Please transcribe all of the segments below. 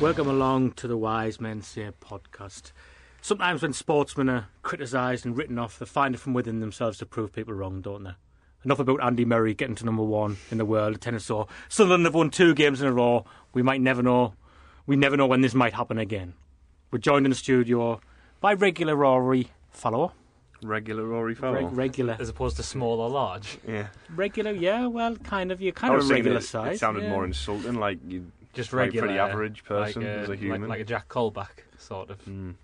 Welcome along to the Wise Men Say podcast. Sometimes when sportsmen are criticised and written off, they find it from within themselves to prove people wrong, don't they? Enough about Andy Murray getting to number one in the world at tennis. So Sunderland have won two games in a row. We might never know. We never know when this might happen again. We're joined in the studio by regular Rory follower. Regular Rory Fallow. Reg- regular, as opposed to small or large. yeah. regular, yeah. Well, kind of. You're I kind was of regular it, size. it sounded yeah. more insulting, like you Just like regular. for the average person like, uh, as a like- human. Like, a Jack Colback, sort of. Mm.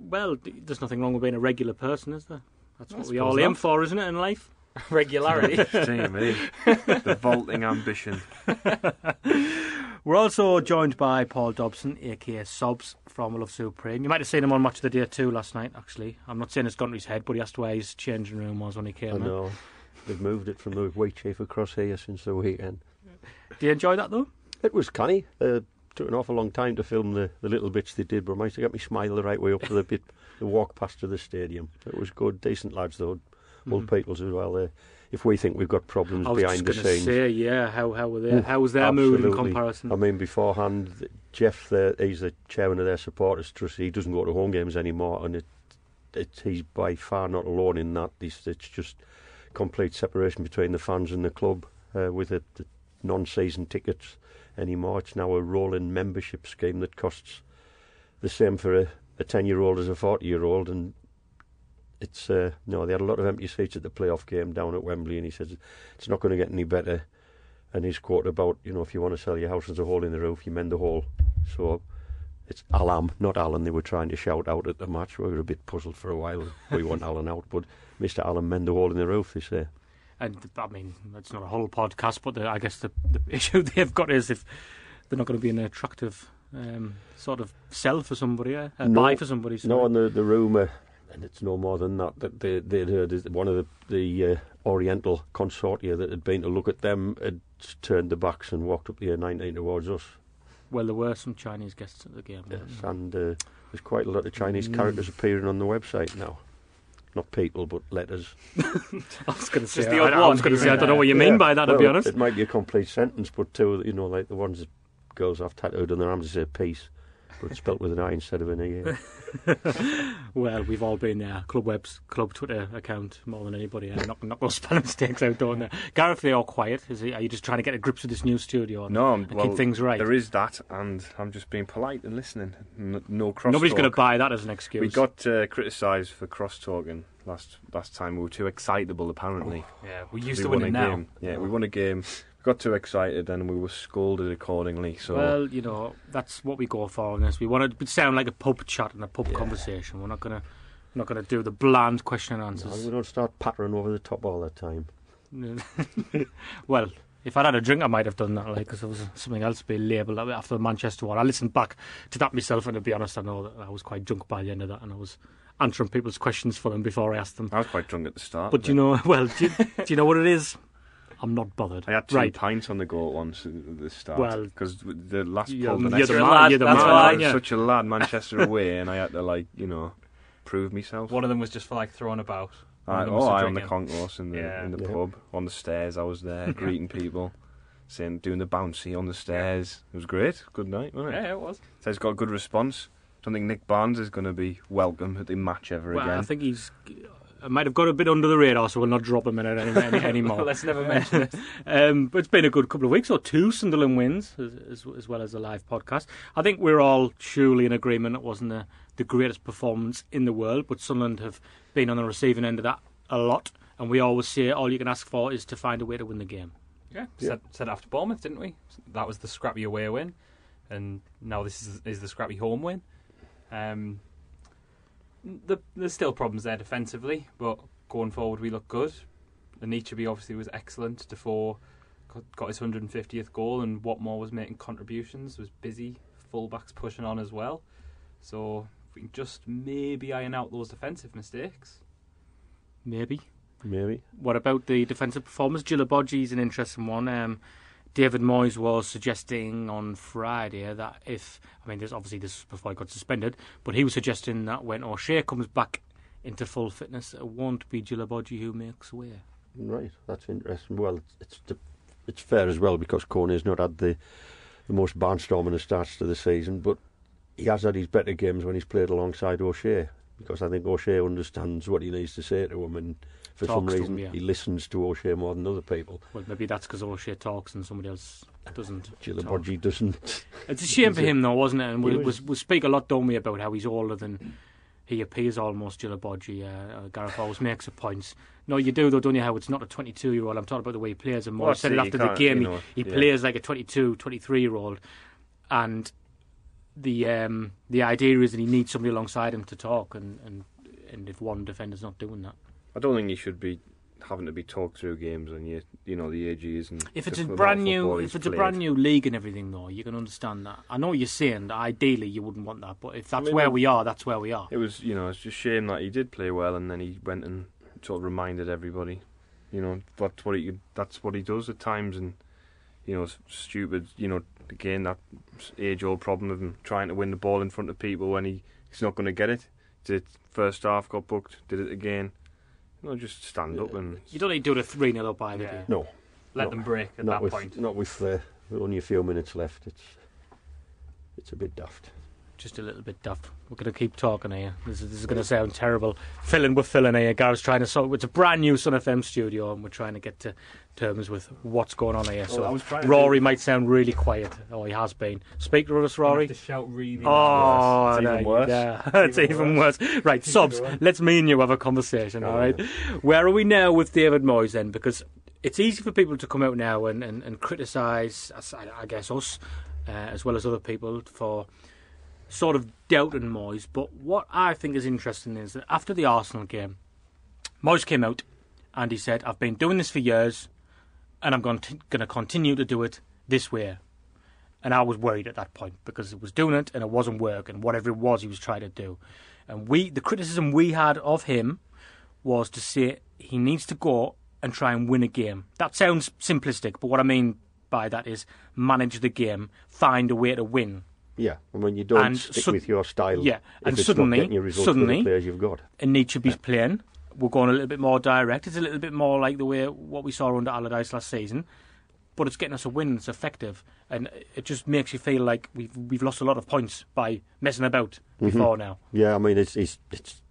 Well, there's nothing wrong with being a regular person, is there? That's what we suppose all aim not. for, isn't it, in life? Regularity. Damn, it is. the vaulting ambition. We're also joined by Paul Dobson, aka Sobs from Love Supreme. You might have seen him on Match of the Day 2 last night, actually. I'm not saying it's gone to his head, but he asked where his changing room was when he came I in. know. They've moved it from the weight chief across here since the weekend. Do you enjoy that, though? It was canny. Uh, took an awful long time to film the, the little bits they did, but I managed to get me smile the right way up to the bit, the walk past to the stadium. It was good. Decent lads, though. Old peoples as well. Uh, if we think we've got problems behind the going to scenes. say, yeah, how, how, were they, how was their mood in comparison? I mean, beforehand, Jeff, the, he's the chairman of their supporters trust. He doesn't go to home games anymore, and it, it, he's by far not alone in that. It's, it's just complete separation between the fans and the club uh, with the, the non-season tickets anymore. It's now a rolling membership scheme that costs the same for a, a 10-year-old as a 40-year-old, and it's uh, no. They had a lot of empty seats at the playoff game down at Wembley, and he says it's not going to get any better and his quote about, you know, if you want to sell your house, there's a hole in the roof, you mend the hole. So it's Allam, not Alan, they were trying to shout out at the match. We were a bit puzzled for a while. We want Alan out, but Mr. Allam mend the hole in the roof, they say. And, I mean, it's not a whole podcast, but the, I guess the, the issue they've got is if they're not going to be an attractive um, sort of sell for somebody, uh, uh, No. buy for somebody. No, sorry. and the, the rumour, and it's no more than that, that they, they'd heard is one of the, the uh, Oriental consortia that had been to look at them had turned their backs and walked up the A19 towards us. Well, there were some Chinese guests at the game. Yes, and uh, there's quite a lot of Chinese Mm. characters appearing on the website now. Not people, but letters. I was going to say, Just the I, I was going to say, I don't know what you mean Yeah. by that, to be honest. It might be a complete sentence, but two, you know, like the ones that girls have tattooed on their arms, they say peace, but it's spelt with an I instead of an E. Well, we've all been there. Club Web's club Twitter account more than anybody. Uh, knock, knock those spelling mistakes out, don't they? Gareth, they all quiet. Is he, are you just trying to get to grips with this new studio and, No, and well, keep things right? there is that, and I'm just being polite and listening. N- no cross Nobody's going to buy that as an excuse. We got uh, criticised for cross talking last last time. We were too excitable, apparently. Yeah, we used We to won win a it now. game. Yeah, we won a game. Got too excited, and we were scolded accordingly. So Well, you know, that's what we go for on this. We want to sound like a pub chat and a pub Yeah. conversation. We're not going to not to do the bland question and No, answers. we don't start pattering over the top all the time. well, if I'd had a drink, I might have done that, like, because there was something else being labelled after the Manchester one. I listened back to that myself, and to be honest, I know that I was quite drunk by the end of that, and I was answering people's questions for them before I asked them. I was quite drunk at the start. But do you know, well, do you, do you know what it is? I'm not bothered. I had two right. pints on the go at once at the start. Well, because the last you're- pub, the you're next the You're a man, lad, you're the that's man, why. I was you? such a lad, Manchester away, and I had to like you know prove myself. One of them was just for like throwing about. I, oh, I on the concourse in the Yeah. in the Yeah. pub on the stairs. I was there greeting people, saying doing the bouncy on the stairs. It was great. Good night, wasn't it? Yeah, it was. So it's got a good response. Don't think Nick Barnes is going to be welcome at the match ever Well, again. I think he's. I might have got a bit under the radar, so we'll not drop him in it any, any, anymore. Let's never mention it. um, but it's been a good couple of weeks, or two Sunderland wins, as, as, as well as a live podcast. I think we're all surely in agreement it wasn't the, the greatest performance in the world, but Sunderland have been on the receiving end of that a lot. And we always say all you can ask for is to find a way to win the game. Yeah, Said, said after Bournemouth, didn't we? That was the scrappy away win. and now this is is the scrappy home win. Um, the, there's still problems there defensively, but going forward we look good. Anichebe obviously was excellent. Defoe got, got his 150th goal, and Watmore was making contributions. Was busy. Fullbacks pushing on as well. So if we can just maybe iron out those defensive mistakes. Maybe. Maybe. What about the defensive performance? Djilobodji is an interesting one. Um, David Moyes was suggesting on Friday that if, I mean, there's obviously this before he got suspended, but he was suggesting that when O'Shea comes back into full fitness, it won't be Djilobodji who makes way. Right, that's interesting. Well, it's it's, fair as well because Koné's not had the the most barnstorming starts to the season, but he has had his better games when he's played alongside O'Shea because I think O'Shea understands what he needs to say to him, and for some Talks to reason him, yeah. he listens to O'Shea more than other people. Well, maybe that's because O'Shea talks and somebody else doesn't. Djilobodji doesn't. It's a shame for him, though, wasn't it? And we, we, was- we speak a lot, don't we, about how he's older than he appears almost, Djilobodji. Uh, uh, Gareth always makes a point. No, you do, though, don't you, how it's not a 22 year old. I'm talking about the way he plays. And more Well, said it that's it, after the game. you know, he he yeah. plays like a 22, 23 year old. And the um, the idea is that he needs somebody alongside him to talk. And, and, and if one defender's not doing that. I don't think you should be having to be talked through games and you you know the age is and If it's a brand new, if it's a brand new league and everything, though, you can understand that. I know what you're saying that ideally you wouldn't want that, but if that's mean, where we are, that's where we are. It was you know it's just shame that he did play well and then he went and sort of reminded everybody, you know that's what he that's what he does at times and you know it's stupid you know again that age old problem of him trying to win the ball in front of people when he he's not going to get it. Did it first half got booked, did it again. Know, just stand up and You don't need to do the 3 0 up either, do you? no, Let No, them break at not that with point. not with uh, only a few minutes left. It's it's a bit daft. Just a little bit daft. We're going to keep talking here. This is, this is going to sound terrible. Filling with filling here. Gareth's trying to sort. It's a brand new Sun FM studio, and we're trying to get to terms with what's going on here. So Well, I was to Rory might sound really quiet. Oh, he has been. Speak to us, You have Rory. to shout really Oh, worse. It's no, even worse. Yeah, it's even worse. Right, Sobs. worse. Let's me and you have a conversation. All right. Where are we now with David Moyes then? Because it's easy for people to come out now and and, and criticise. I I guess us, uh, as well as other people, for sort of doubting Moyes. But what I think is interesting is that after the Arsenal game, Moyes came out and he said, "I've been doing this for years, and I'm going to, going to continue to do it this way." And I was worried at that point because it was doing it and it wasn't working. Whatever it was, he was trying to do, and we the criticism we had of him was to say he needs to go and try and win a game. That sounds simplistic, but what I mean by that is manage the game, find a way to win. Yeah, and when you don't And stick with your style, Yeah, and suddenly- not getting you results with suddenly- the players you've got. and Nietzsche's playing. We're going a little bit more direct. It's a little bit more like the way what we saw under Allardyce last season, but it's getting us a win. It's effective, and it just makes you feel like we've we've lost a lot of points by messing about mm-hmm. before now. Yeah, I mean it's it's it's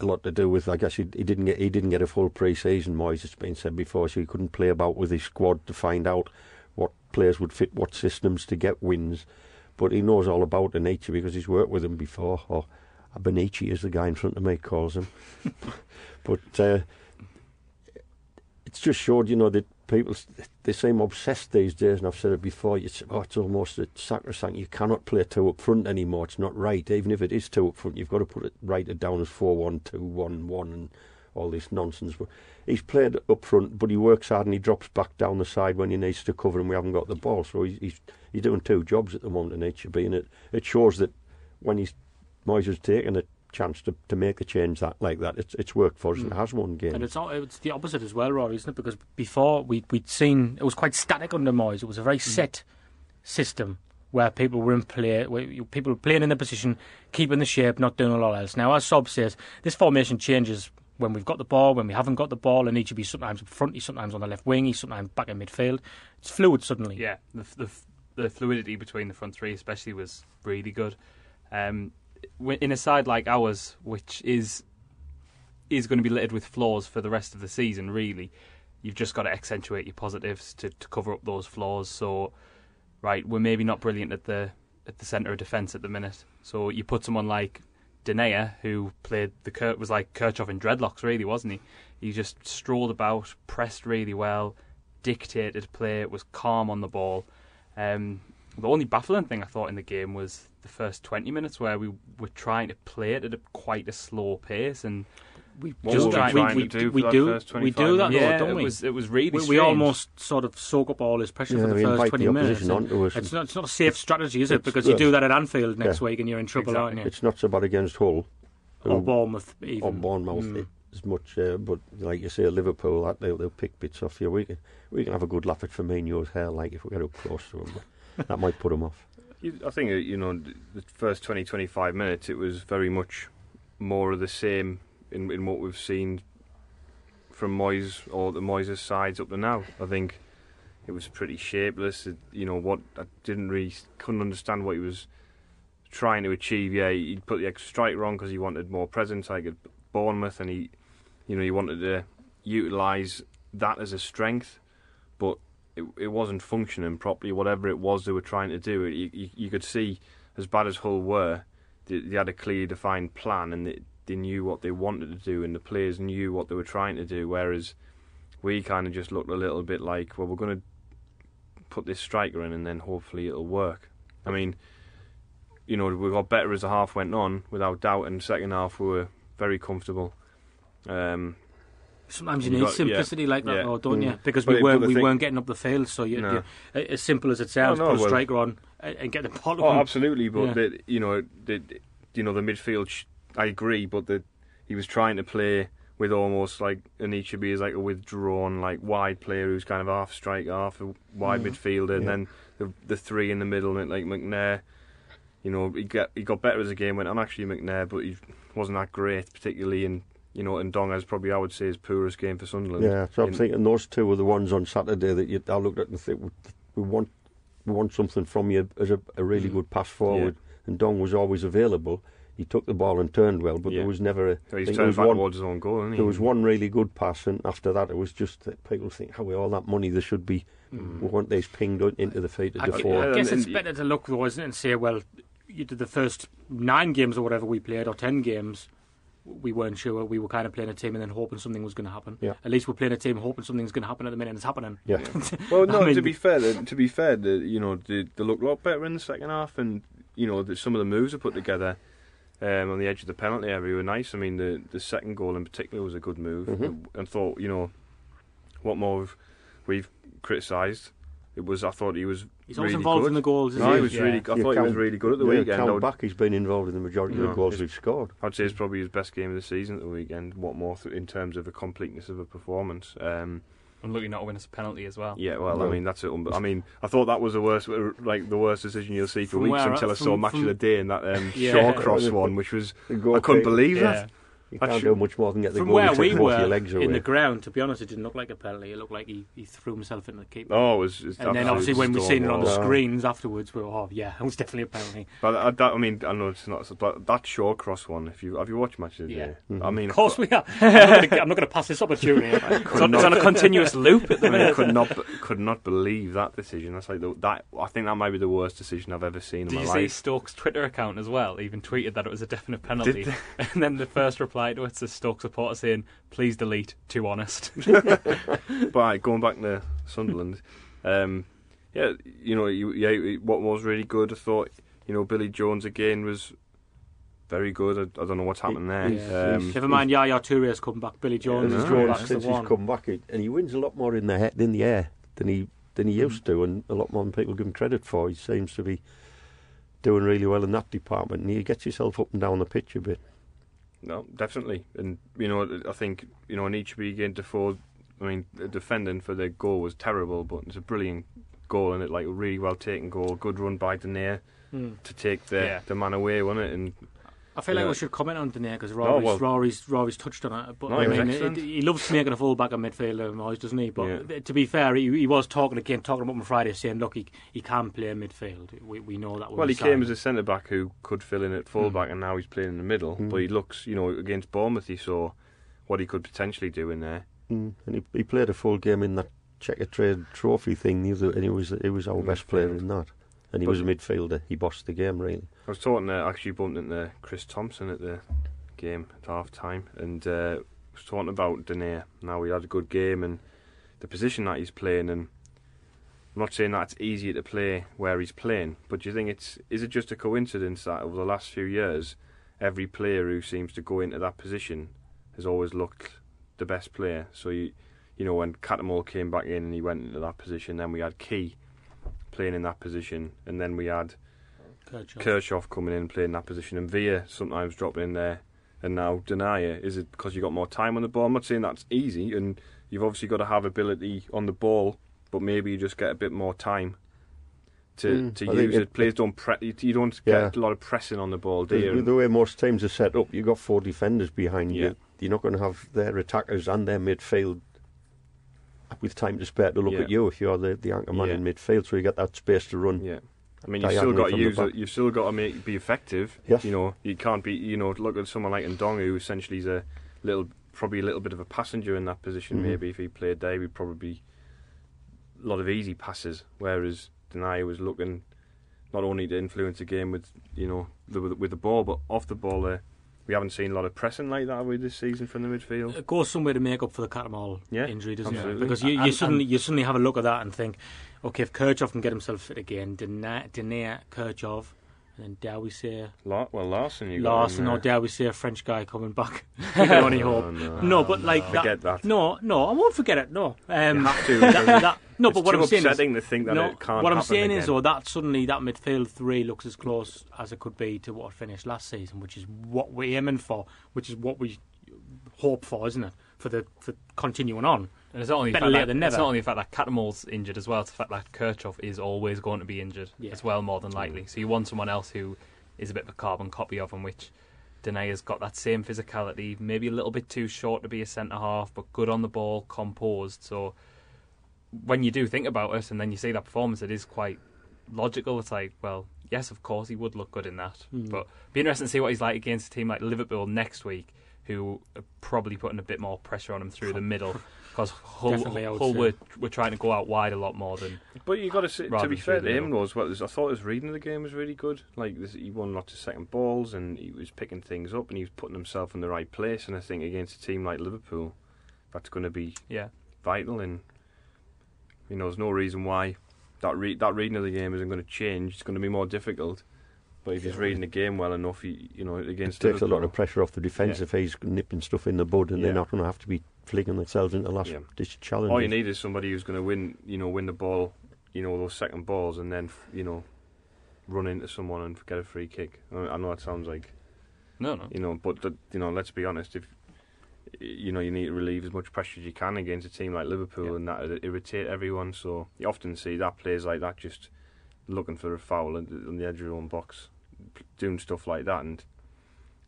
a lot to do with. I guess he, he didn't get he didn't get a full pre-season. Moyes, it's been said before, so he couldn't play about with his squad to find out what players would fit what systems to get wins. But he knows all about nature because he's worked with him before. Or Abenici, as the guy in front of me calls him. but uh, it's just showed, you know, that people they seem obsessed these days, and I've said it before. It's, oh, it's almost a sacrosanct. You cannot play two up front anymore. It's not right. Even if it is two up front, you've got to put it it down as four one two one one and all this nonsense. But he's played up front, but he works hard and he drops back down the side when he needs to cover, and we haven't got the ball. So he's he's, he's doing two jobs at the moment Anichebe, and it it shows that when he's Moyes has taken a chance to, to make a change that like that, it's it's worked for us and it has won games. And it's all, it's the opposite as well, Rory, isn't it? Because before we we'd seen it was quite static under Moyes. It was a very hmm. set system where people were in play, where you- people were playing in the position, keeping the shape, not doing a lot else. Now, as Sob says, this formation changes when we've got the ball, when we haven't got the ball, and each be sometimes up front, he's sometimes on the left wing, he's sometimes back in midfield. It's fluid suddenly. Yeah, the, the the fluidity between the front three, especially, was really good. Um, in a side like ours, which is is going to be littered with flaws for the rest of the season, really, you've just got to accentuate your positives to, to cover up those flaws. So, right, we're maybe not brilliant at the at the centre of defence at the minute. So you put someone like Denayer, who played the Kurt was like Kirchhoff in dreadlocks, really, wasn't he? He just strolled about, pressed really well, dictated play, was calm on the ball. Um, The only baffling thing I thought in the game was the first 20 minutes where we were trying to play it at a, quite a slow pace and We What just were we we, trying we, to do we for that do first we do that minutes? though, yeah, don't it we? was it was really we, we almost sort of soak up all his pressure Yeah, for the we first twenty the minutes. onto us. It's not it's not a safe strategy, is it? It's- Because you do that at Anfield next yeah. week and you're in trouble, Exactly. aren't you? It's not so bad against Hull Or Bournemouth, even. or Bournemouth Mm. as much, uh, but like you say, Liverpool, that they'll, they'll pick bits off you. We can we can have a good laugh at Firmino's hair, like if we get up close to him. That might put him off. I think uh, you know the first 20, 25 minutes. It was very much more of the same in in what we've seen from Moyes or the Moyes' sides up to now. I think it was pretty shapeless. It, you know what? I didn't really couldn't understand what he was trying to achieve. Yeah, he put the extra striker on because he wanted more presence, like at Bournemouth, and he, you know, he wanted to utilise that as a strength, but it, it wasn't functioning properly. Whatever it was they were trying to do, you, you, you could see as bad as Hull were, they, they had a clearly defined plan and they, they knew what they wanted to do, and the players knew what they were trying to do. Whereas we kind of just looked a little bit like, well, we're going to put this striker in, and then hopefully it'll work. I mean, you know, we got better as the half went on, without doubt. And second half we were very comfortable. Um, Sometimes you You need got- simplicity like that, yeah. though, don't you? Mm. Because But we weren't we thing- weren't getting up the field. So you, No. you, as simple as it sounds, no, put a well- striker on and and get the ball. Oh, absolutely, but Yeah. the, you know, the, you know, the midfield. Sh- I agree, but the he was trying to play with almost like Anichebe is like a withdrawn, like wide player who's kind of half striker, half a wide Mm. midfielder, and Yeah. then the the three in the middle, and like McNair. You know, he got he got better as the game went on. Actually, McNair, but he wasn't that great, particularly in you know, and Donga's probably I would say his poorest game for Sunderland. Yeah, so I'm In- thinking those two were the ones on Saturday that you, I looked at and think we, we want we want something from you as a, a really Mm. good pass forward. And Ndong was always available. He took the ball and turned well, but Yeah. there was never a. So he's there turned was back one- towards his own goal, isn't he? There was one really good pass, and after that, it was just that people think, "How with all that money, there should be Mm. we want these pinged into the feet of I, the gu- four." I guess it's better to look though, isn't it, and say, well, you did the first nine games or whatever we played, or ten games. We weren't sure. We were kind of playing a team and then hoping something was going to happen. Yeah. At least we're playing a team hoping something's going to happen at the minute, and it's happening. Yeah, Well, no. I mean- to be fair, the, to be fair, the, you know, they, they look a lot better in the second half, and you know, the, some of the moves are put together um, on the edge of the penalty area were nice. I mean, the the second goal in particular was a good move, Mhm. and thought, you know, Watmore have we've criticised. It was. I thought he was. He's always really involved good. in the goals. Isn't No, he? he was Yeah. really. I You thought he was really good at the yeah, weekend. Count would, back, he's been involved in the majority of the goals we've scored. I'd say it's probably his best game of the season at the weekend. Watmore th- in terms of the completeness of a performance. Um, Unlucky not to win us a penalty as well. Yeah, well, I mean that's it. I mean, I thought that was the worst, uh, like the worst decision you'll see for From weeks where, until I from- saw match from- of the day and that um, Yeah. Shawcross one, which was I couldn't believe Yeah. that. You can't true. do much more than get the From goal where we were your legs away. in the ground, to be honest, it didn't look like a penalty. It looked like he, he threw himself into the keeper. Oh, it was. it was and then obviously when we storm seen it on the. Yeah. screens afterwards, we were oh yeah, it was definitely a penalty. But I, that, I mean, I know it's not, but that Shawcross one. If you have you watched match of the Yeah. day, Mhm. I mean, Of course we are. I'm not gonna- I'm not going to pass this opportunity. It's on, it's on a continuous loop at the I mean, I minute. could not could not believe that decision. That's like the, that. I think that might be the worst decision I've ever seen in Did my you see life. Stoke's Twitter account as well? Even tweeted that it was a definite penalty. Did and then the first reply to it's a Stokes supporter saying, "Please delete." Too honest. But right, going back to Sunderland, um, yeah, you know, you, yeah, what was really good, I thought, you know, Billy Jones again was very good. I, I don't know what's happened there. Yeah. Um, Never mind, Yaya Touré's come back. Billy Jones Jones, is Yeah. coming back. since the he's one. come back, and he wins a lot more in the he- in the air than he than he used to, and a lot more than people give him credit for. He seems to be doing really well in that department, and he gets himself up and down the pitch a bit. No, definitely, and you know, I think you know, in each again Defoe. I mean, the defending for the goal was terrible, but it's a brilliant goal, and it like really well taken goal. Good run by Denayer Hmm. to take the Yeah. the man away, wasn't it? And I feel like Yeah. we should comment on Denayer because Rory's, well- Rory's, Rory's touched on it. But No, I he mean, it, he loves making a full back a midfielder, Moyes, doesn't he? But Yeah. to be fair, he, he was talking again, talking about him on Friday, saying, "Look, he, he can play midfield. We, we know that." Well, he came as a centre back who could fill in at full back, and now he's playing in the middle. Mm. But he looks, you know, against Bournemouth, he saw what he could potentially do in there. Mm. And he, he played a full game in that Checkatrade Trophy thing, and he was he was our best player in that. And he But- was a midfielder. He bossed the game really. I was talking to actually bumped into Chris Thompson at the game at half time, and uh, was talking about Denayer. Now he had a good game and the position that he's playing, and I'm not saying that it's easier to play where he's playing, but do you think it's is it just a coincidence that over the last few years, every player who seems to go into that position has always looked the best player? So you, you know, when Cattermole came back in and he went into that position, then we had Ki playing in that position, and then we had Kirchhoff. Kirchhoff coming in playing that position, and Villa sometimes dropping in there, and now Denayer. Is it because you got more time on the ball? I'm not saying that's easy, and you've obviously got to have ability on the ball, but maybe you just get a bit more time to Mm, to I use it- it. Players don't pre- you you don't Yeah. get a lot of pressing on the ball, do you? The, the way most teams are set up, you've got four defenders behind Yeah. you. You're not going to have their attackers and their midfield with time to spare to look Yeah. at you if you're the, the anchor man Yeah. in midfield, so you get that space to run. Yeah. I mean, you've still got to use it. You've still got to make be effective. Yes. You know, you can't be. You know, look at someone like Ndonga, who essentially is a little, probably a little bit of a passenger in that position. Mhm. Maybe if he played there, he'd probably a lot of easy passes. Whereas Denayer was looking not only to influence the game with you know the, with, with the ball, but off the ball. There, we haven't seen a lot of pressing like that we this season from the midfield. It goes somewhere to make up for the Cattermole Yeah, injury, doesn't absolutely. it? Because you, you And- suddenly you suddenly have a look at that and think, okay, if Kirchhoff can get himself fit again, Denayer Kirchhoff, and then dare we say La- well, Larsson, you Larsson, or dare we say a French guy coming back? hope. Oh, no. No, but like Forget that. No, no, I won't forget it. No, um, You have to, that- that- no, it's but what I'm saying is, upsetting to think that no, it can't what I'm saying is, again. though, that suddenly that midfield three looks as close as it could be to what finished last season, which is what we're aiming for, which is what we hope for, isn't it? For the for continuing on. And it's not only the Better fact late that, than It's not only the fact that Cattermole's injured as well. It's the fact that Kirchhoff is always going to be injured Yeah. as well, more than likely. So you want someone else who is a bit of a carbon copy of him, which Denayer's got that same physicality, maybe a little bit too short to be a centre half, but good on the ball, composed. So when you do think about it, and then you see that performance, it is quite logical. It's like, well, yes, of course he would look good in that, Mm. but be interesting to see what he's like against a team like Liverpool next week, who are probably putting a bit more pressure on him through the middle. Because Hull, Definitely, I would Hull say. were, were trying to go out wide a lot more than But you got to say, to be fair to the him middle. though as well. I thought his reading of the game was really good. Like this, he won lots of second balls and he was picking things up and he was putting himself in the right place. And I think against a team like Liverpool, that's going to be yeah. vital. And you know, there's no reason why that re- that reading of the game isn't going to change. It's going to be more difficult. But if he's reading the game well enough, he, you know, against It against takes a lot of pressure off the defence Yeah. if he's nipping stuff in the bud, and Yeah. they're not going to have to be flinging themselves into last Yeah. ditch challenge. All you need is somebody who's going to win, you know, win the ball, you know, those second balls, and then you know, run into someone and get a free kick. I I know that sounds like No, no. you know, but the, you know, let's be honest. If you know, you need to relieve as much pressure as you can against a team like Liverpool, Yeah. and that would irritate everyone. So you often see that players like that just looking for a foul on the- on the edge of their own box, doing stuff like that, and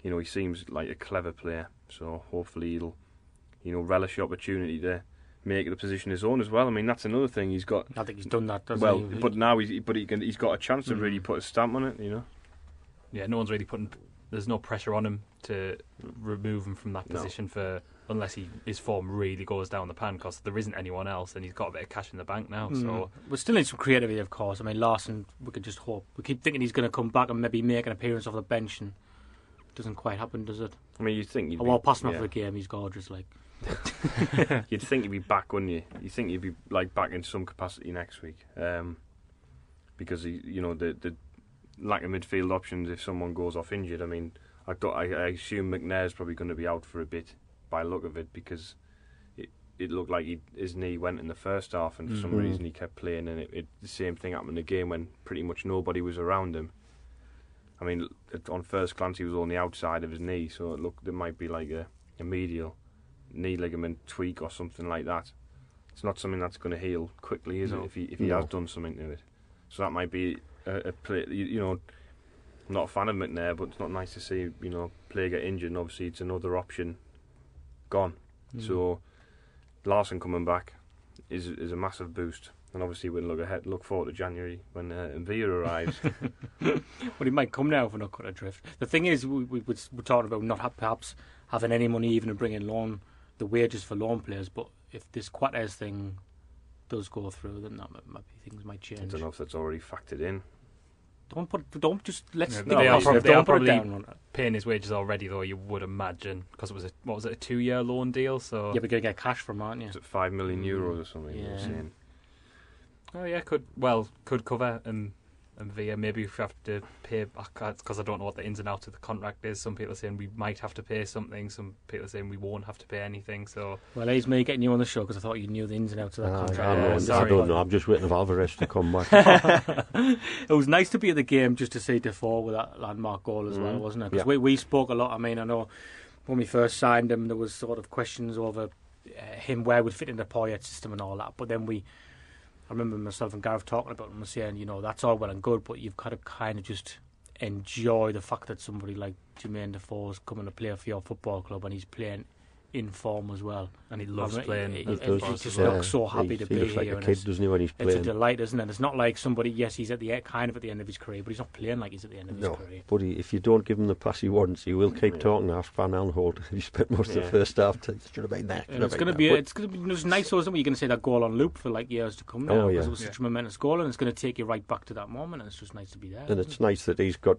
you know, he seems like a clever player. So hopefully he'll, you know, relish the opportunity to make the position his own as well. I mean, that's another thing he's got. I think he's done that. Doesn't Well, he? but now he's but he can he's got a chance to Mm. really put a stamp on it. You know. Yeah, no one's really putting. There's no pressure on him to remove him from that No. position for unless he his form really goes down the pan because there isn't anyone else and he's got a bit of cash in the bank now. Mm. So we're still need some creativity, of course. I mean, Larsson, we could just hope. We keep thinking he's going to come back and maybe make an appearance off the bench, and it doesn't quite happen, does it? I mean, you think you'd Oh, be, well, passing yeah. off the game, he's gorgeous. Like, You'd think you'd be back, wouldn't you? You think you'd be like back in some capacity next week, um, because you know the the lack of midfield options if someone goes off injured. I mean, I got I, I assume McNair's probably going to be out for a bit by look of it because it it looked like he, his knee went in the first half and for some Mhm. reason he kept playing and it, it the same thing happened again when pretty much nobody was around him. I mean, on first glance he was on the outside of his knee, so it looked it might be like a, a medial knee ligament tweak or something like that. It's not something that's going to heal quickly, is No. it? If he if he No. has done something to it, so that might be a, a play. You, you know, I'm not a fan of McNair, but it's not nice to see you know player get injured. And obviously, it's another option gone. mm. So Larsson coming back is is a massive boost. And obviously, we look ahead, look forward to January when uh, Villa arrives. but he might come now if we're not cut adrift. The thing is, we, we, we're talking about not ha- perhaps having any money even to bring in loan, the wages for loan players. But if this Coates thing does go through, then that might, might be, things might change. I don't know if that's already factored in. Don't put, don't just let's Yeah, be they are positive, prob- they don't are probably- down paying his wages already though, you would imagine because it was a what was it a two year loan deal. So Yeah, we're gonna get cash from, aren't you? Is it five million euros or something? you were Yeah. saying? Oh yeah, could well could cover um, and via maybe if we have to pay because I don't know what the ins and outs of the contract is. Some people are saying we might have to pay something. Some people are saying we won't have to pay anything. So Well, it's me getting you on the show because I thought you knew the ins and outs of that Ah, contract. I, Yeah, don't know, I don't know. I'm just waiting for Alvarez to come back. it was nice to be at the game just to see Defoe with that landmark goal as well, Mm. wasn't it? Because Yeah. we, we spoke a lot. I mean, I know when we first signed him, there was sort of questions over uh, him where would fit in the Poyet system and all that. But then we, I remember myself and Gareth talking about him and saying, you know, that's all well and good, but you've got to kind of just enjoy the fact that somebody like Jermain is coming to play for your football club and he's playing in form as well. and he loves I mean, playing. he- as he- far he just well. looks so happy he, to he be looks like here a kid, it's- doesn't he, when he's It's a delight, isn't it? It's not like somebody. Yes, he's at the e- kind of at the end of his career, but he's not playing like he's at the end of No, his career. but he, if you don't give him the pass he wants, he will keep talking. Ask Van Aanholt. He spent most of the first half. To, should have been there. should And have going to be But it's going to be just nice, isn't it? You're going to say that goal on loop for like years to come. Now, Oh, because yeah. it was Yeah. such a momentous goal, and it's going to take you right back to that moment. And it's just nice to be there. and it's nice that he's got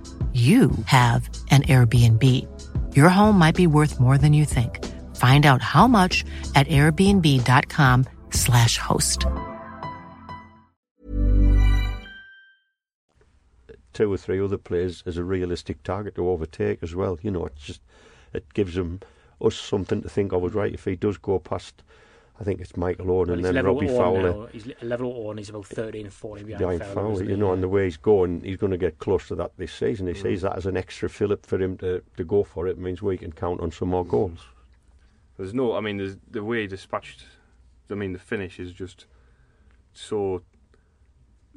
you have an Airbnb. Your home might be worth more than you think. Find out how much at airbnb.com/slash host. two or three other players as a realistic target to overtake as well. You know, it's just it gives them us something to think of. Right, if he does go past, I think it's Michael Owen Well, and then level Robbie Fowler now. He's level with Owen. He's about 13 and 14 behind, behind Fowler. Fowler. You he? know, and the way he's going, he's going to get close to that this season. He mm. sees that as an extra fillip for him to, to go for it. it means we can count on some more mm. goals. There's no, I mean, there's the way he dispatched. I mean, the finish is just so,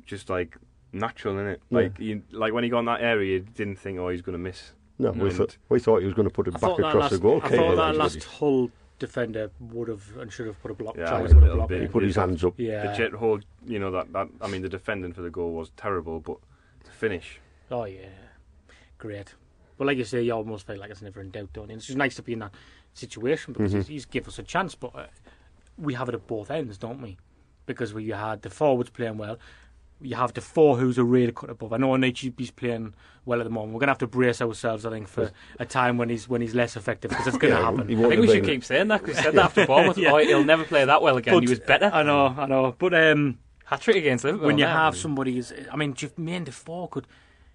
just like natural, isn't it? Yeah. Like, you, like when he got in that area, you didn't think, oh, he's going to miss. No, we And- thought we thought he was going to put it I back across last, the goalkeeper. I thought that last but Hull defender would have and should have put a block. Yeah, a little block bit. he put his hands up. Yeah. The jet hold, you know that that. I mean, the defending for the goal was terrible, but the finish. Oh yeah, great. But like you say, you almost feel like it's never in doubt, don't you? It's just nice to be in that situation because Mm-hmm. he's, he's give us a chance. But uh, we have it at both ends, don't we? Because we had the forwards playing well. You have the four who's a really cut above. I know Nietzsche's playing well at the moment. We're going to have to brace ourselves, I think, for a time when he's when he's less effective because it's going to Yeah, happen. I think we should keep saying that because he said that after Bournemouth. Yeah. Oh, he'll never play that well again. But- he was better. I know, I know. But um, Hat trick against Liverpool. when you there. have somebody, as- I mean, Jermain Defoe could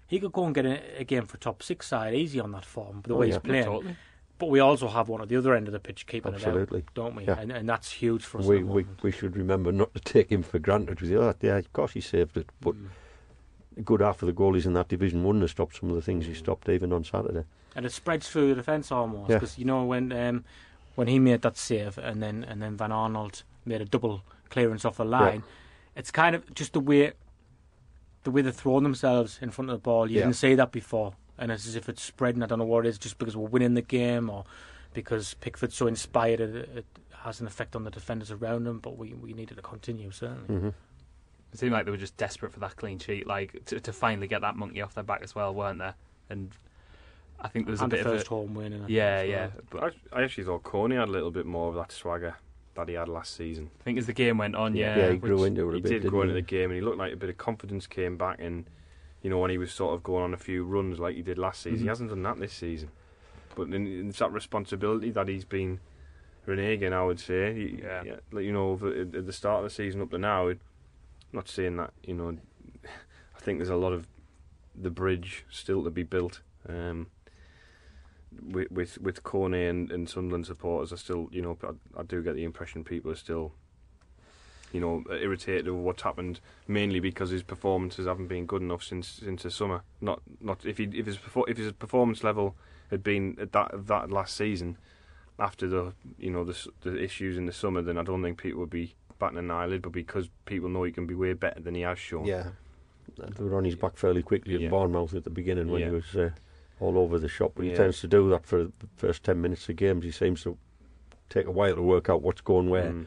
he could go and get a, a game for top six side easy on that form, the Oh, way yeah. he's playing. Totally. But we also have one at the other end of the pitch keeping Absolutely. it out, don't we? Yeah. And, and that's huge for us. we, we we should remember not to take him for granted. We say, oh, yeah, of course he saved it, but Mm. a good half of the goalies in that division wouldn't have stopped some of the things he stopped even on Saturday. and it spreads through the defence almost Yeah. because you know when um, when he made that save and then and then Van Aanholt made a double clearance off the line, it's kind of just the way the way they're throwing themselves in front of the ball. You Yeah. didn't see that before, and it's as if it's spreading. I don't know what it is, just because we're winning the game or because Pickford's so inspired, it, it has an effect on the defenders around him. But we we needed to continue certainly. hmm It seemed like they were just desperate for that clean sheet, like to, to finally get that monkey off their back as well, weren't they? And I think there was and a the bit of first home win. and I yeah, well. yeah. But I, I actually thought Koné had a little bit more of that swagger that he had last season. I think as the game went on, yeah, Yeah, he grew into it a he bit. did didn't go into he? the game, and he looked like a bit of confidence came back. And you know, when he was sort of going on a few runs like he did last season, he Mhm. hasn't done that this season. But then it's that responsibility that he's been reneging. I would say, He- Yeah. like, you know, at at the start of the season up to now. I'm not saying that you know. I think there's a lot of the bridge still to be built. Um, with with with Koné and, and Sunderland supporters, I still, you know, I, I do get the impression people are still you know, irritated over what's happened, mainly because his performances haven't been good enough since since the summer. Not not if he if his if his performance level had been at that that last season, after the you know the the issues in the summer, then I don't think people would be batting an eyelid. But because people know he can be way better than he has shown, Yeah. They were on his back fairly quickly at Yeah. Bournemouth at the beginning when Yeah. he was uh, all over the shop. But he Yeah. tends to do that for the first 10 minutes of games. He seems to take a while to work out what's going where. Mm.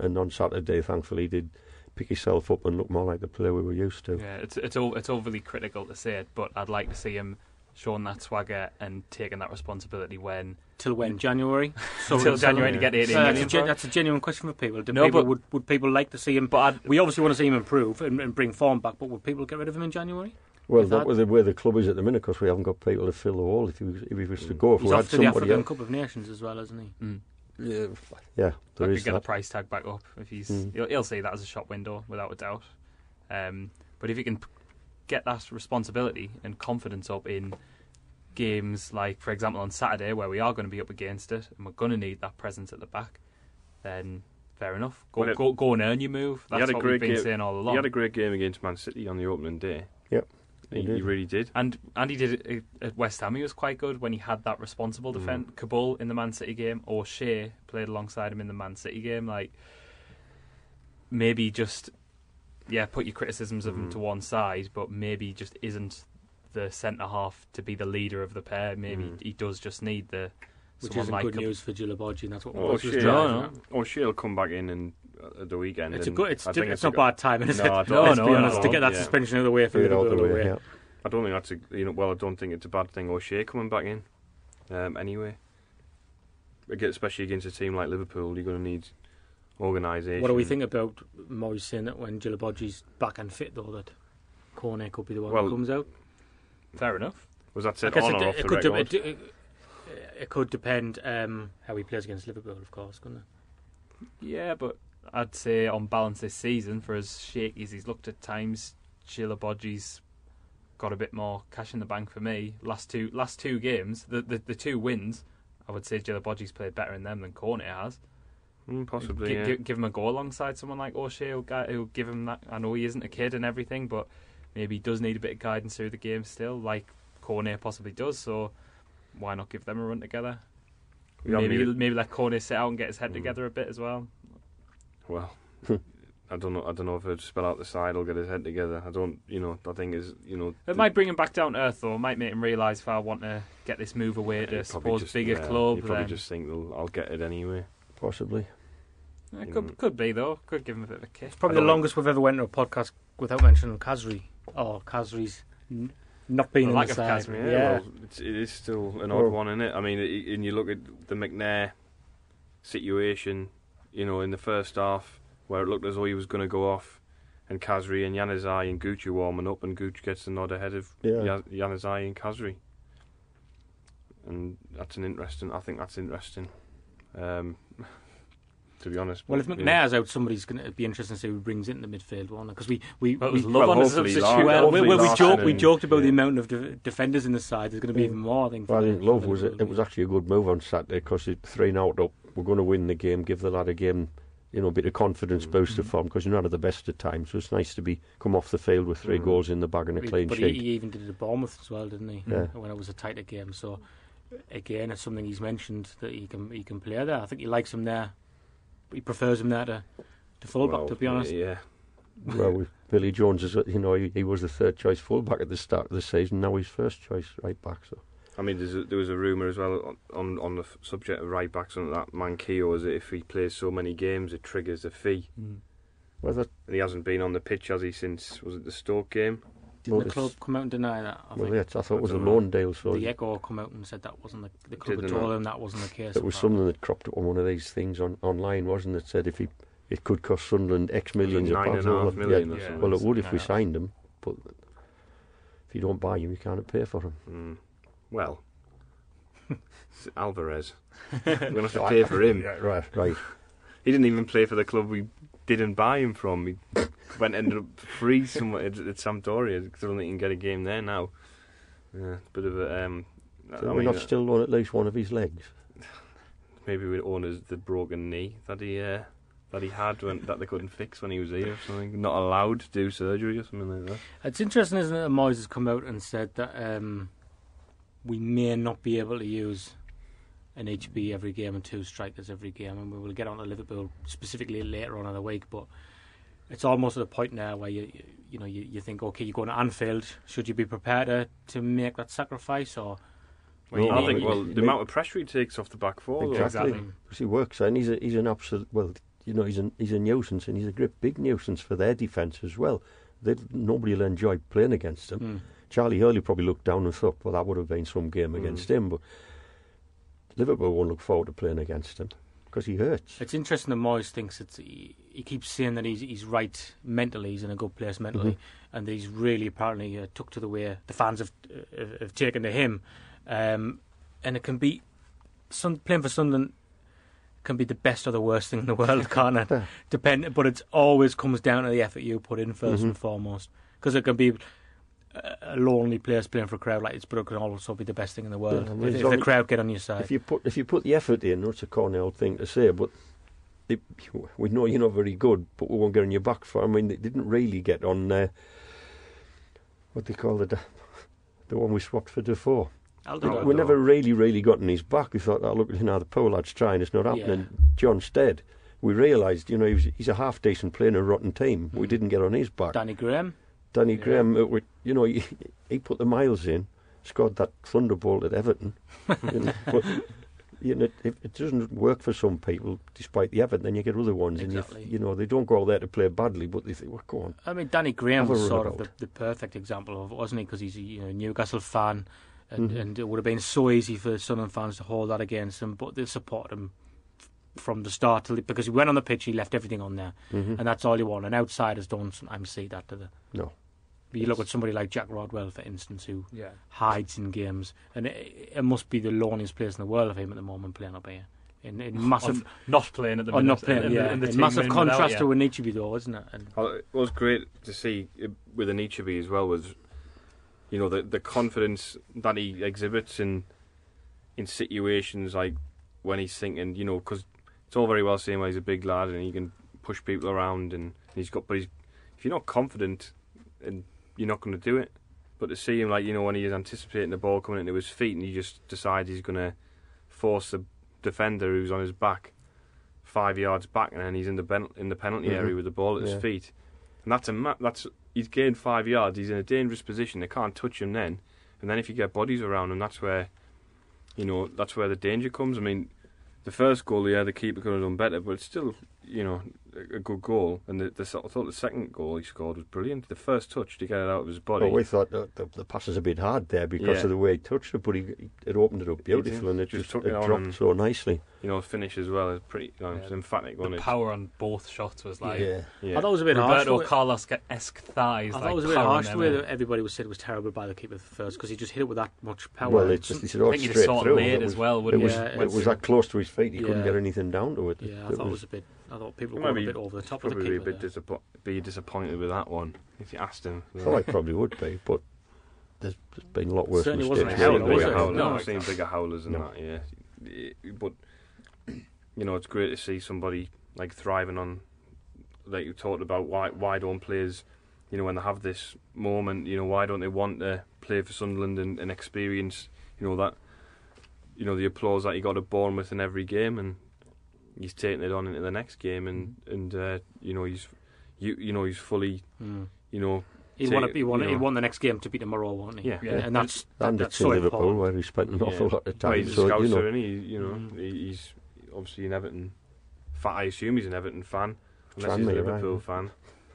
And on Saturday, thankfully, he did pick himself up and look more like the player we were used to. Yeah, it's it's all, it's overly critical to say it, but I'd like to see him showing that swagger and taking that responsibility when Till when? January? Till we can tell January them. to get 18 Uh, that's, a gen- that's a genuine question for people. Do No, people but- would, would people like to see him? But I'd, we obviously want to see him improve and, and bring form back. But would people get rid of him in January? Well, If that- with the way the club is at the minute because we haven't got people to fill the hole. If he was, if he was to go, if He's we had off to the somebody African else, Cup of Nations as well, isn't he? mm, yeah, yeah, that there could is get the that. price tag back up if he's Mm. he'll, he'll see that as a shop window without a doubt. Um, but if he can get that responsibility and confidence up in games like, for example, on Saturday where we are going to be up against it and we're going to need that presence at the back, then fair enough. Go Well, it- go, go and earn your move. He had That's a what great we've been game- saying all along. He along. had a great game against Man City on the opening day. Yep, he, he he really did. And and he did it at West Ham. He was quite good when he had that responsible Mm. defence. Kaboul in the Man City game, or Shea played alongside him in the Man City game. Like maybe just yeah, put your criticisms of him Mm. to one side, but maybe just isn't the centre half to be the leader of the pair. Maybe Mm. he does just need the Which isn't like good Kab- news for Djilobodji, and that's what Or Ross was Shea, driving No, at. O'Shea'll come back in and at the weekend. It's a good. It's, I think it's a not bad timing, is No, it? I don't- No, no, be no, honest. to get that yeah. suspension out of the way for Get it out Liverpool the way. away. Yeah. I don't think that's a you know. Well, I don't think it's a bad thing. O'Shea coming back in, um, anyway. Especially against a team like Liverpool, you're going to need organisation. What do we think about Moyes saying that when Djilobodji's back and fit, though, that Koné could be the one Well, who comes out? fair enough. Was that said on it, or off it the could record? it, it, it could depend um, how he plays against Liverpool, of course, couldn't it? Yeah, but I'd say on balance this season, for as shaky as he's looked at times, Djilobodji's got a bit more cash in the bank for me. Last two last two games, the the, the two wins, I would say Djilobodji's played better in them than Koné has. Mm, possibly. Gi- yeah. gi- give him a go alongside someone like O'Shea, who'll, who'll give him that. I know he isn't a kid and everything, but maybe he does need a bit of guidance through the game still, like Koné possibly does. So why not give them a run together? Maybe maybe let Koné sit out and get his head Mm. together a bit as well. Well, I don't know. I don't know if he'd spell out the side or get his head together. I don't. You know. I think is. You know. It the- might bring him back down to earth, though. It might make him realise if I want to get this move away to he'd suppose just- bigger yeah, club, he'd probably then just think, I'll get it anyway. Possibly. it could Mm. could be though. Could give him a bit of a kick. It's probably the longest we've ever went to a podcast without mentioning Khazri. or Khazri's n- not being The in lack the of. Khazri, Yeah, yeah. well, it's, it is still an odd Well- one, isn't it? I mean, it, and you look at the McNair situation, you know, in the first half, where it looked as though he was going to go off, and Khazri and Januzaj and Gucci warming up, and Gucci gets the nod ahead of Yeah. Ya- Januzaj and Khazri. And that's an interesting, I think that's interesting. Um, to be honest. Well, if yeah. McNair's out, somebody's going to be interested to see who brings in the midfield, won't Because we, we, Well, we love well, on a hopefully substitute. Lar- well, we, hopefully well, we Larsson joked we joked about the amount of de- defenders in the side. There's going to be Yeah. even more. I think. Well, I think Love was Liverpool. it was actually a good move on Saturday because it three now up. We're going to win the game. Give the lad a game, you know, a bit of confidence Mm. boost of form because you're not at the best of times. So it's nice to be come off the field with three Mm. goals in the bag and a clean but sheet. he, he even did it at Bournemouth as well, didn't he? Yeah. When it was a tighter game. So again, it's something he's mentioned that he can he can play there. I think he likes him there. He prefers him there to, to fullback, Well, to be honest. Yeah. well, with Billy Jones is, you know, he, he was the third choice fullback at the start of the season. Now he's first choice right back. So I mean, there's a, there was a rumour as well on, on on the subject of right backs on that Manquillo is that if he plays so many games, it triggers a fee. Mm. whether And he hasn't been on the pitch, has he, since was it the Stoke game? Didn't well, the club come out and deny that? I well, think yeah, I thought it was a don't know. loan deal. So the Echo come out and said that wasn't the, the club Did had they told not? him that wasn't the case. it was something that cropped up on one of these things on online, wasn't it? Said if he it could cost Sunderland X millions of pounds. and a half over- million yeah. or Yeah. Well, it would if we signed him, but if you don't buy him, you can't pay for him. Mm. Well, Alvarez. We're going to have to pay for him. Yeah, right, right. He didn't even play for the club we didn't buy him from. He went ended up free somewhere at, at Sampdoria because I don't think he can get a game there now. Yeah, it's a bit of a. Um, I So we mean, not uh, still on at least one of his legs. maybe we own his the broken knee that he uh, that he had when, that they couldn't fix when he was here or something. Not allowed to do surgery or something like that. It's interesting, isn't it? that Moyes has come out and said that um, we may not be able to use Anichebe every game and two strikers every game, and we will get on to Liverpool specifically later on in the week. But it's almost at a point now where you you know you, you think, okay, you're going to Anfield. Should you be prepared to, to make that sacrifice, or Well, No, I think well the amount of pressure he takes off the back four. Exactly. Exactly. Because he works and he's a, he's an absolute well, you know, he's a he's a nuisance and he's a great big nuisance for their defence as well. They, nobody will enjoy playing against him. Mm. Charlie Hurley probably looked down and thought, well, that would have been some game against him, but Liverpool won't look forward to playing against him because he hurts. It's interesting that Moyes thinks it's he, he keeps saying that he's he's right mentally, he's in a good place mentally, and that he's really apparently uh, took to the way the fans have uh, have taken to him, um, and it can be some playing for Sunderland can be the best or the worst thing in the world, can't it? Depend, but it always comes down to the effort you put in 1st Mhm. and foremost, because it can be. A lonely place playing for a crowd like it can also be the best thing in the world Yeah, I mean, if, if the crowd get on your side. If you put if you put the effort in, it's a corny old thing to say, but they, we know you're not very good, but we won't get on your back for. I mean, they didn't really get on uh, what they call the the one we swapped for Defoe. Altidore. we never really, really got on his back. We thought, oh, look, you know, the poor lad's trying, it's not happening. John Stead, we realised, you know, he was, he's a half decent player in a rotten team. We Mm. didn't get on his back. Danny Graham. Danny Yeah. Graham, uh, you know, he, he put the miles in, scored that thunderbolt at Everton. you know, but, you know, if it doesn't work for some people, despite the effort, then you get other ones. Exactly. And you, you know, they don't go out there to play badly, but they think, well, go on. I mean, Danny Graham was sort of the, the perfect example of it, wasn't he? Because he's a you know, Newcastle fan, and, Mhm. and it would have been so easy for Sunderland fans to hold that against him, but they supported him from the start till because he went on the pitch, he left everything on there, Mhm. and that's all he want. And outsiders don't sometimes see that, do they? No. You look at somebody like Jack Rodwell, for instance, who Yeah. hides in games, and it, it must be the loneliest place in the world of him at the moment playing up here. In, in massive, On not playing at the or minute. not playing, and- yeah. and the in team massive winning without contrast to Anichebe, though, isn't it? And Well, it was great to see uh, with Anichebe as well was, you know, the the confidence that he exhibits in in situations like when he's thinking, you know, because it's all very well saying well, he's a big lad and he can push people around and he's got, but he's if you're not confident, and you're not going to do it. But to see him like you know when he is anticipating the ball coming into his feet and he just decides he's going to force the defender who's on his back five yards back and then he's in the ben- in the penalty Mhm. area with the ball at his feet. And that's a ma- that's he's gained five yards. He's in a dangerous position. They can't touch him then. And then if you get bodies around him, that's where you know that's where the danger comes. I mean, the first goal, yeah, the keeper could have done better, but it's still you know a, good goal. And the, the I thought the second goal he scored was brilliant. The first touch to get it out of his body. Well, we thought the, the, the pass was a bit hard there because Yeah. of the way he touched it, but he, it opened it up beautiful and it Just just, it dropped so nicely. You know, finish as well is pretty. You know, Yeah. emphatic The one. power on both shots was like yeah. yeah. I thought it was a bit harsh. Roberto the way- Carlos esque thighs. I thought like it was a bit powering harsh the way that everybody was said it was terrible by the keeper first because he just hit it with that much power. Well, And it's just some- he said, I think he straight just sort of through. laid It as was- well, It wouldn't was. Yeah, it was that close to his feet, he couldn't get anything down to it. yeah, I It thought it was a bit. I thought people were Maybe a bit over the top of the probably keeper. a bit there. disappo- be disappointed with that one if you asked him. I probably would be, but there's there's been a lot worse Certainly mistakes. wasn't I've a seen howler, bigger it? No, I've seen bigger howlers than that. Yeah, but you know, it's great to see somebody like thriving on, like you talked about. Why why don't players, you know, when they have this moment, you know, why don't they want to play for Sunderland and, and experience, you know, that, you know, the applause that he got at Bournemouth in every game, and he's taking it on into the next game, and and uh, you know he's, you you know he's fully, Mm. you know, He Take- won. He won. you He know. won the next game to beat tomorrow, won't he? Yeah. Yeah. and that's that, And that's it's in so Liverpool important. where he spent an awful Yeah. lot of Well, time. he's a so, scouser, you know, and he, you know, Mm. he's obviously an Everton. Fan. I assume he's an Everton fan, unless he's a Liverpool right? fan.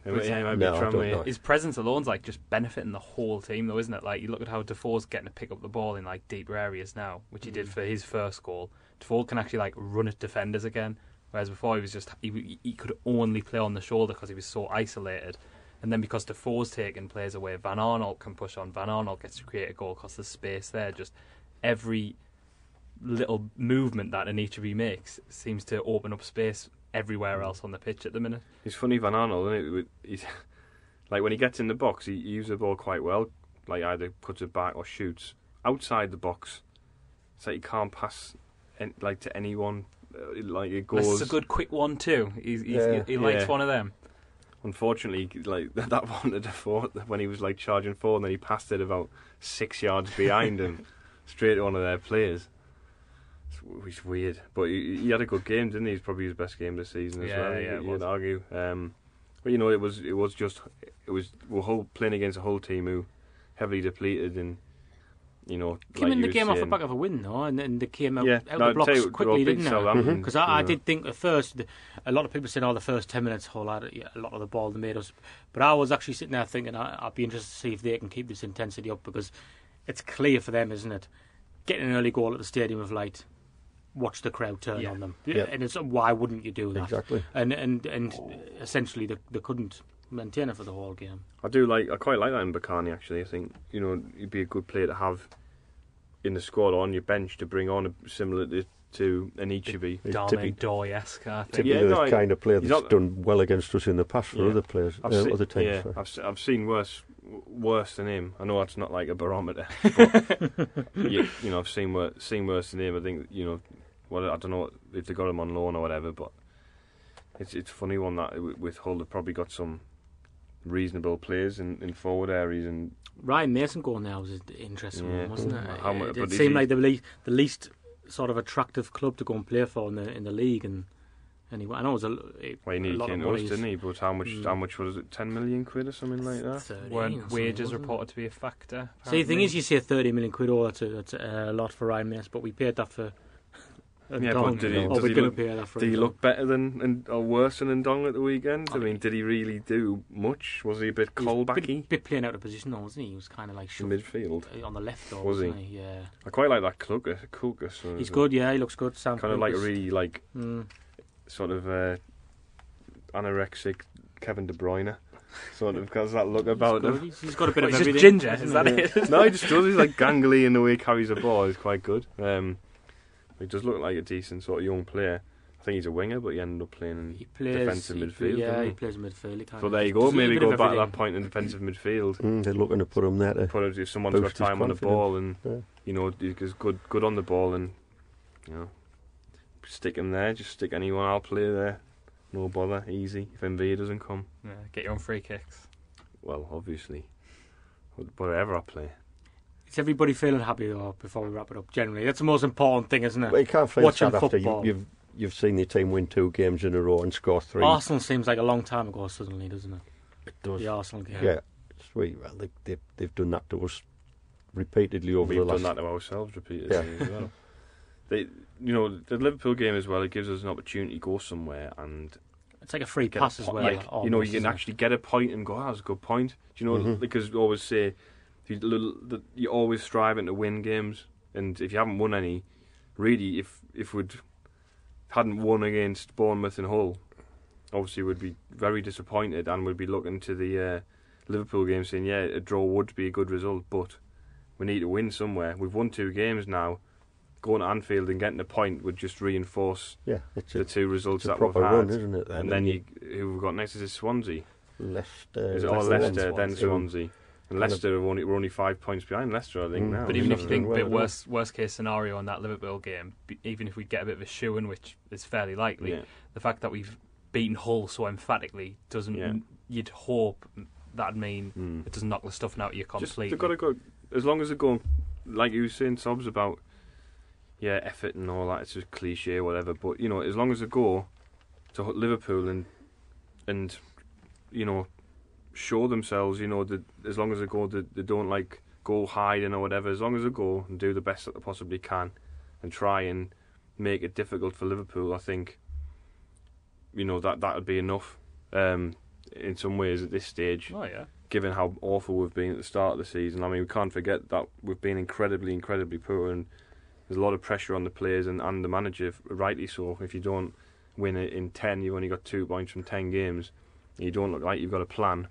Was- yeah, he might No, be I Tranmere. His presence alone's like just benefiting the whole team, though, isn't it? Like you look at how Defoe's getting to pick up the ball in like deeper areas now, which he did Mm. for his first goal. Defoe can actually like run at defenders again, whereas before he was just he, he could only play on the shoulder because he was so isolated. And then because Defoe's taking players away, Van Aanholt can push on. Van Aanholt gets to create a goal because there's space there. Just every little movement that Anichebe makes seems to open up space everywhere else on the pitch at the minute. He's funny, Van Aanholt. Isn't it? He's like when he gets in the box, he, he uses the ball quite well. Like either puts it back or shoots outside the box. so he can't pass, en- like to anyone uh, like it This goes. is a good quick one too. He's, he's, Yeah. he likes Yeah. one of them. Unfortunately, like that one to the four when he was like charging forward, and then he passed it about six yards behind him, straight to one of their players. It's, w- weird, but he, he had a good game, didn't he? He's probably his best game this season as Yeah, well. yeah, you, you'd argue. Um, but you know, it was it was just it was we're whole, playing against a whole team who heavily depleted and you know Came like in the game off the back of a win though, and, and they came out, Yeah, out no, the blocks I'd quickly, beat didn't they? Because I, I did think at first, the- a lot of people saying, "Oh, the first ten minutes, Hull had yeah, a lot of the ball they made us," but I was actually sitting there thinking, I, I'd be interested to see if they can keep this intensity up because it's clear for them, isn't it? Getting an early goal at the Stadium of Light, watch the crowd turn Yeah. on them, Yeah. and it's why wouldn't you do that? Exactly. And and and essentially, they, they couldn't maintain it for the whole game. I do like. I quite like that Mbokani. Actually, I think you know he'd be a good player to have in the squad or on your bench to bring on, a, similar to, to Anichebe. He's Darman typically, Doy-esque, I typically Yeah, no, the I- kind of player that's not- done well against us in the past for Yeah. other players, I've uh, seen, other teams. yeah, sorry. I've se- I've seen worse worse than him. I know that's not like a barometer, but you, you know I've seen worse seen worse than him. I think you know, well I don't know if they got him on loan or whatever, but it's it's a funny one that with- with Hull they've probably got some reasonable players in, in forward areas and Ryan Mason going now was an interesting Yeah. one, wasn't it? Mm. How mu- it but seemed he- like the least, the least sort of attractive club to go and play for in the in the league, and anyway, I know it was a, a, well, he a nearly lot came of to us, money. didn't he? But how much Mm. how much was it? Ten million quid or something like that. Weren't wages reported to be a factor? See, the thing is, you say thirty million quid. Oh, that's a, that's a lot for Ryan Mason, but we paid that for. Yeah, but did he- or does he look- to pay that for. Did he look better than and or worse than Ndong at the weekend? I I mean, mean- did he really do much? Was he a bit was a bit, bit playing out of position, though, wasn't he? He was kind of like midfield? on the left, though, Was he? wasn't he? Yeah, I quite like that Clucas. Clucas he's good. Yeah, he looks good. Sam Kind of like really like Mm. sort of uh, anorexic Kevin De Bruyne. Sort of has that look about he's, him. He's, he's got a bit of everything. ginger, is that it? no, he just does. He's like gangly in the way he carries a ball. He's quite good. Um, he does look like a decent sort of young player. I think he's a winger, but he ended up playing. in He plays defensive he- midfield, Yeah, he he? plays midfield. He kind So there you go. a Maybe go back to that point in defensive midfield. Mm, they're looking to put him there to Put it if someone's got time on the ball and Yeah. you know he's good good on the ball and you know stick him there. Just stick anyone. I'll play there. No bother. Easy. If MV doesn't come, Yeah, get your own free kicks. well, obviously, whatever I play. Is everybody feeling happy though? Before we wrap it up, generally, that's the most important thing, isn't it? Well, you can't feel Watching sad after you, football. you've you've seen your team win two games in a row and score three. Arsenal seems like a long time ago suddenly, doesn't it? It does. The Arsenal game. Yeah, sweet. Well, they, they, they've done that to us repeatedly over We've the done last. that to ourselves repeatedly Yeah. as well. They, you know, the Liverpool game as well. It gives us an opportunity to go somewhere and It's like a free pass a as well. like, you know, you can isn't it? actually get a point and go, "Ah, that's a good point." Do you know? Mhm. Because we always say you, you're always striving to win games, and if you haven't won any, really, if if we'd hadn't won against Bournemouth and Hull, obviously we'd be very disappointed and we'd be looking to the uh, Liverpool game saying, "Yeah, a draw would be a good result, but we need to win somewhere." We've won two games now. Going to Anfield and getting a point would just reinforce Yeah, the two results that we've proper had. run, isn't it? and then you, who we've got next is Swansea. Leicester, Is it all Leicester, Leicester, then then Swansea. Swansea? And Kind Leicester are only, we're only five points behind Leicester, I think, Mm. now. But even if you think doing bit worst worst case scenario on that Liverpool game, even if we get a bit of a shoe in, which is fairly likely, yeah. the fact that we've beaten Hull so emphatically doesn't. Yeah. You'd hope that'd mean Mm. it doesn't knock the stuffing out of you Just, completely. they've got to go, as long as they're going, like you were saying, Sobs, about, yeah, effort and all that, it's just cliche or whatever, but, you know, as long as they go to Liverpool and, and you know, show themselves, you know, that as long as they go, they, they don't, like, go hiding or whatever, as long as they go and do the best that they possibly can and try and make it difficult for Liverpool, I think, you know, that that would be enough um, in some ways at this stage oh yeah, given how awful we've been at the start of the season. I mean, we can't forget that we've been incredibly, incredibly poor, and there's a lot of pressure on the players and, and the manager, rightly so. If you don't win it in 10, you've only got two points from 10 games, and you don't look like you've got a plan.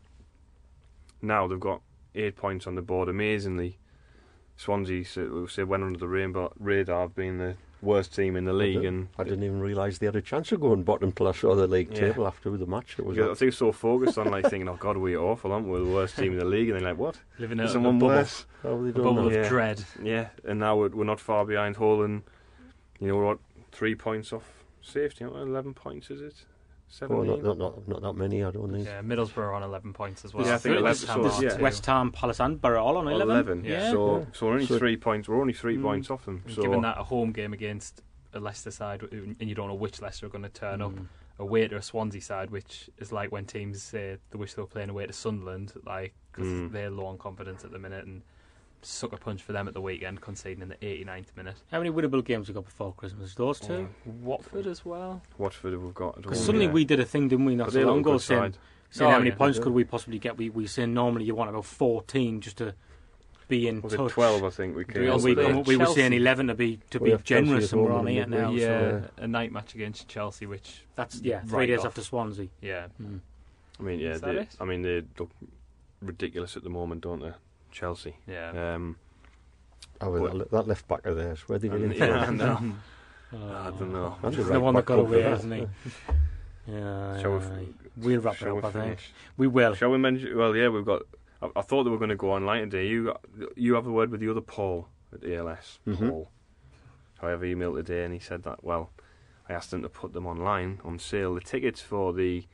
Now they've got eight points on the board, amazingly. Swansea so, we say went under the rainbow, radar of being the worst team in the league, did. and I didn't even realise they had a chance of going bottom till I saw the league Yeah. table after the match. It was Yeah, I think so focused on like thinking, "Oh God, we're awful, aren't we? We're the worst team in the league," and they're like, "What? living Is in a someone bubble, worse?" how they a bubble that? of Yeah. dread. Yeah, and now we're, we're not far behind Hull, and you know we're what, three points off safety. Not eleven points, is it? Oh, Seventeen. not, not, not, not that many, I don't think. Yeah, Middlesbrough are on 11 points as well. Yeah, I think So 11 West Ham so, are yeah. West Ham, Palace, and Borough all on 11. 11. Yeah. So, Yeah. so we're only So- three points. We're only three Mm. points off them. And So given that a home game against a Leicester side, and you don't know which Leicester are going to turn up, Mm. away to a Swansea side, which is like when teams say they wish they were playing away to Sunderland, like because Mm. they're low on confidence at the minute, and sucker punch for them at the weekend, conceding in the 89th minute. How many winnable games we got before Christmas? Those two? Watford as well. Watford we've got. Because suddenly yeah. we did a thing, didn't we, not But so long ago, saying, side. saying Oh, how many yeah. points could we possibly get? We we saying normally you want about 14 just to be in Was it touch. 12, I think, we We came And also we, up with. played and we were saying 11 to be to We be generous, and we're on in eight now. yeah, So so- a night match against Chelsea, which that's yeah, three Right days off. after Swansea. yeah, Mm. I mean, yeah, Is that they, it? I mean, they look ridiculous at the moment, don't they? Chelsea. yeah. Um, Oh, well, that, that left back of theirs, where did he and, get yeah, I in know. I don't know. And He's the the right one that back got up away, for hasn't that. he? Yeah, Shall we aye. f- we'll wrap it up. we I think we will. Shall we mention? Well, yeah, we've got. I, I thought they were going to go online today. You got, you have a word with the other Paul at ALS. Mhm. Paul. So I have emailed today, and he said that. Well, I asked him to put them online on sale. The tickets for the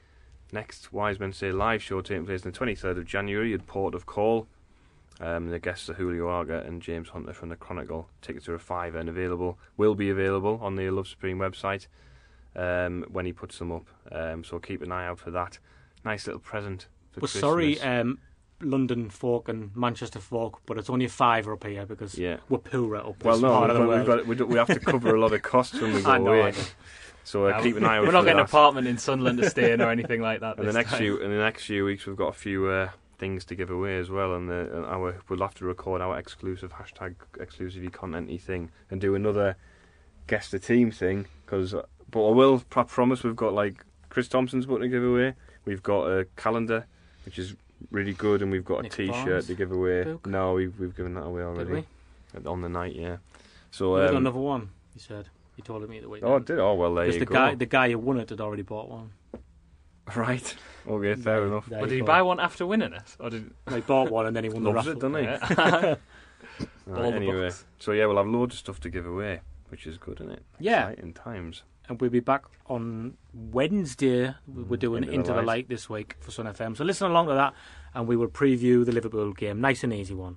next Wise Men Say live show taking place on the 23rd of January at Port of Call. Um, the guests are Julio Arca and James Hunter from the Chronicle. Tickets are a fiver and available. Will be available on the Love Supreme website um, when he puts them up. Um, so keep an eye out for that. Nice little present. For We're Christmas. sorry, um, London folk and Manchester folk, but it's only a fiver up here because Yeah. we're poorer up Well, no, part of the but we've world. got, we, do, we have to cover a lot of costs when we go I know, away. I know. So uh, Yeah, keep an eye out. We're not for getting an that. apartment in Sunderland to stay in or anything like that. And the next time. few, in the next few weeks, we've got a few uh, things to give away as well, and, the, and our we'll have to record our exclusive hashtag exclusively contenty thing and do another guest the team thing. Because, but I will I promise we've got like Chris Thompson's book to give away. We've got a calendar, which is really good, and we've got Nick a T-shirt Barnes to give away. book? No, we've we've given that away already we? on the night. Yeah. So We got um, another one. He said he told me the week. oh, I did oh well there because you the go. guy the guy who won it had already bought one. Right. Okay, fair There- enough. there Well, did he buy one after winning it, or did He bought one and then he won the Loves raffle. it, doesn't he? Yeah. Right, All the anyway, books. so yeah, we'll have loads of stuff to give away, which is good, isn't it? Yeah. Exciting times. and we'll be back on Wednesday. We're mm, doing Into the Into the Light. Light this week for Sun FM. So listen along to that, and we will preview the Liverpool game. Nice and easy one.